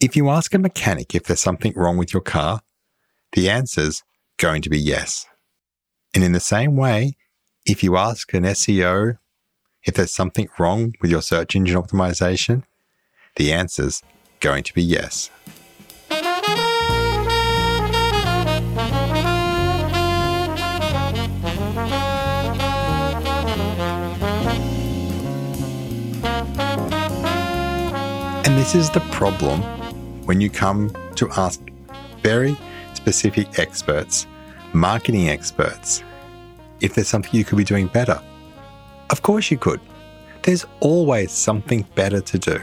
If you ask a mechanic if there's something wrong with your car, the answer's going to be yes. And in the same way, if you ask an SEO if there's something wrong with your search engine optimization, the answer's going to be yes. And this is the problem when you come to ask very specific experts, marketing experts, if there's something you could be doing better. Of course you could. There's always something better to do.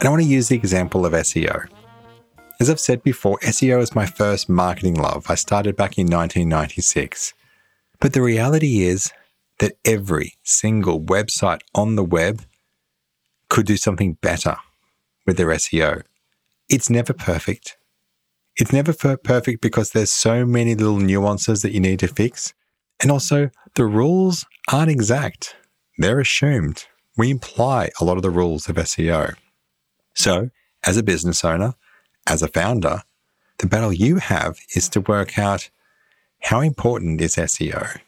And I want to use the example of SEO. As I've said before, SEO is my first marketing love. I started back in 1996. But the reality is that every single website on the web could do something better with their SEO. It's never perfect. It's never perfect because there's so many little nuances that you need to fix. And also, the rules aren't exact. They're assumed. We imply a lot of the rules of SEO. So, as a business owner, as a founder, the battle you have is to work out how important is SEO?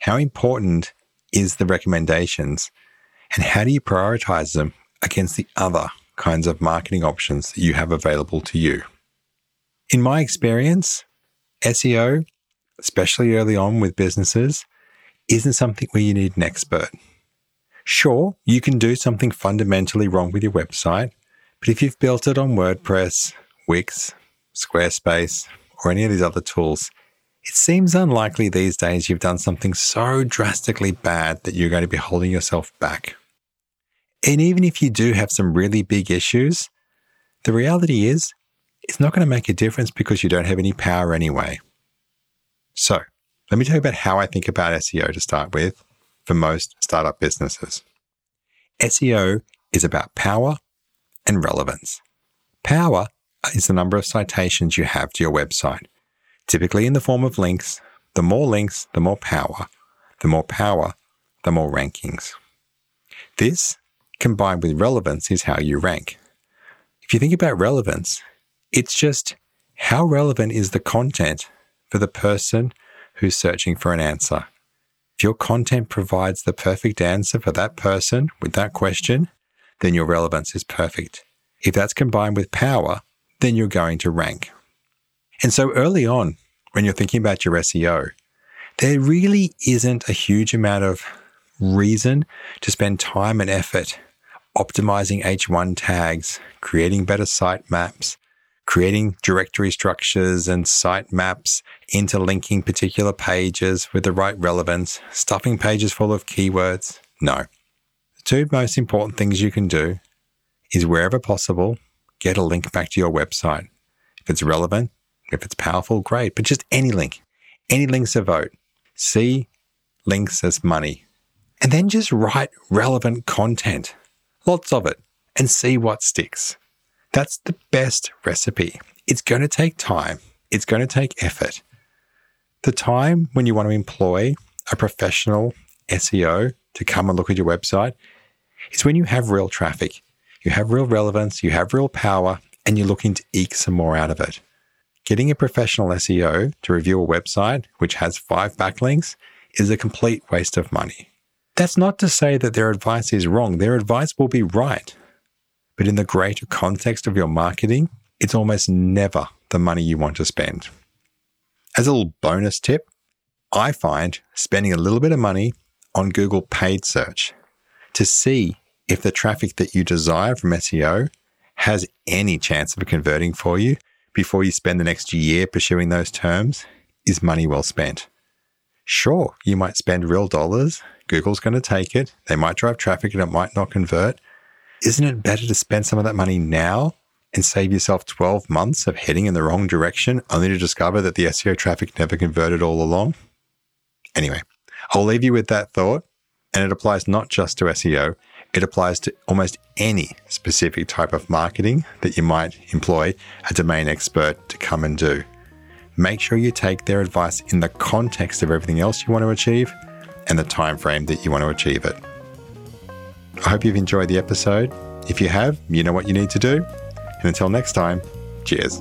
How important is the recommendations? And how do you prioritize them against the other kinds of marketing options that you have available to you. In my experience, SEO, especially early on with businesses, isn't something where you need an expert. Sure, you can do something fundamentally wrong with your website, but if you've built it on WordPress, Wix, Squarespace, or any of these other tools, it seems unlikely these days you've done something so drastically bad that you're going to be holding yourself back. And even if you do have some really big issues, the reality is it's not going to make a difference because you don't have any power anyway. So, let me tell you about how I think about SEO to start with for most startup businesses. SEO is about power and relevance. Power is the number of citations you have to your website, typically in the form of links. The more links, the more power. The more power, the more rankings. This combined with relevance is how you rank. If you think about relevance, it's just how relevant is the content for the person who's searching for an answer. If your content provides the perfect answer for that person with that question, then your relevance is perfect. If that's combined with power, then you're going to rank. And so early on, when you're thinking about your SEO, there really isn't a huge amount of reason to spend time and effort optimizing H1 tags, creating better site maps, creating directory structures and site maps, interlinking particular pages with the right relevance, stuffing pages full of keywords. No. The two most important things you can do is wherever possible, get a link back to your website. If it's relevant, if it's powerful, great, but just any link. Any links a vote. See links as money. And then just write relevant content lots of it, and see what sticks. That's the best recipe. It's going to take time, it's going to take effort. The time when you want to employ a professional SEO to come and look at your website is when you have real traffic, you have real relevance, you have real power, and you're looking to eke some more out of it. Getting a professional SEO to review a website which has five backlinks is a complete waste of money. That's not to say that their advice is wrong. Their advice will be right. But in the greater context of your marketing, it's almost never the money you want to spend. As a little bonus tip, I find spending a little bit of money on Google paid search to see if the traffic that you desire from SEO has any chance of converting for you before you spend the next year pursuing those terms is money well spent. Sure, you might spend real dollars Google's going to take it. They might drive traffic and it might not convert. Isn't it better to spend some of that money now and save yourself 12 months of heading in the wrong direction only to discover that the SEO traffic never converted all along? Anyway, I'll leave you with that thought. And it applies not just to SEO, it applies to almost any specific type of marketing that you might employ a domain expert to come and do. Make sure you take their advice in the context of everything else you want to achieve and the time frame that you want to achieve it. I hope you've enjoyed the episode. If you have, you know what you need to do. And until next time, cheers.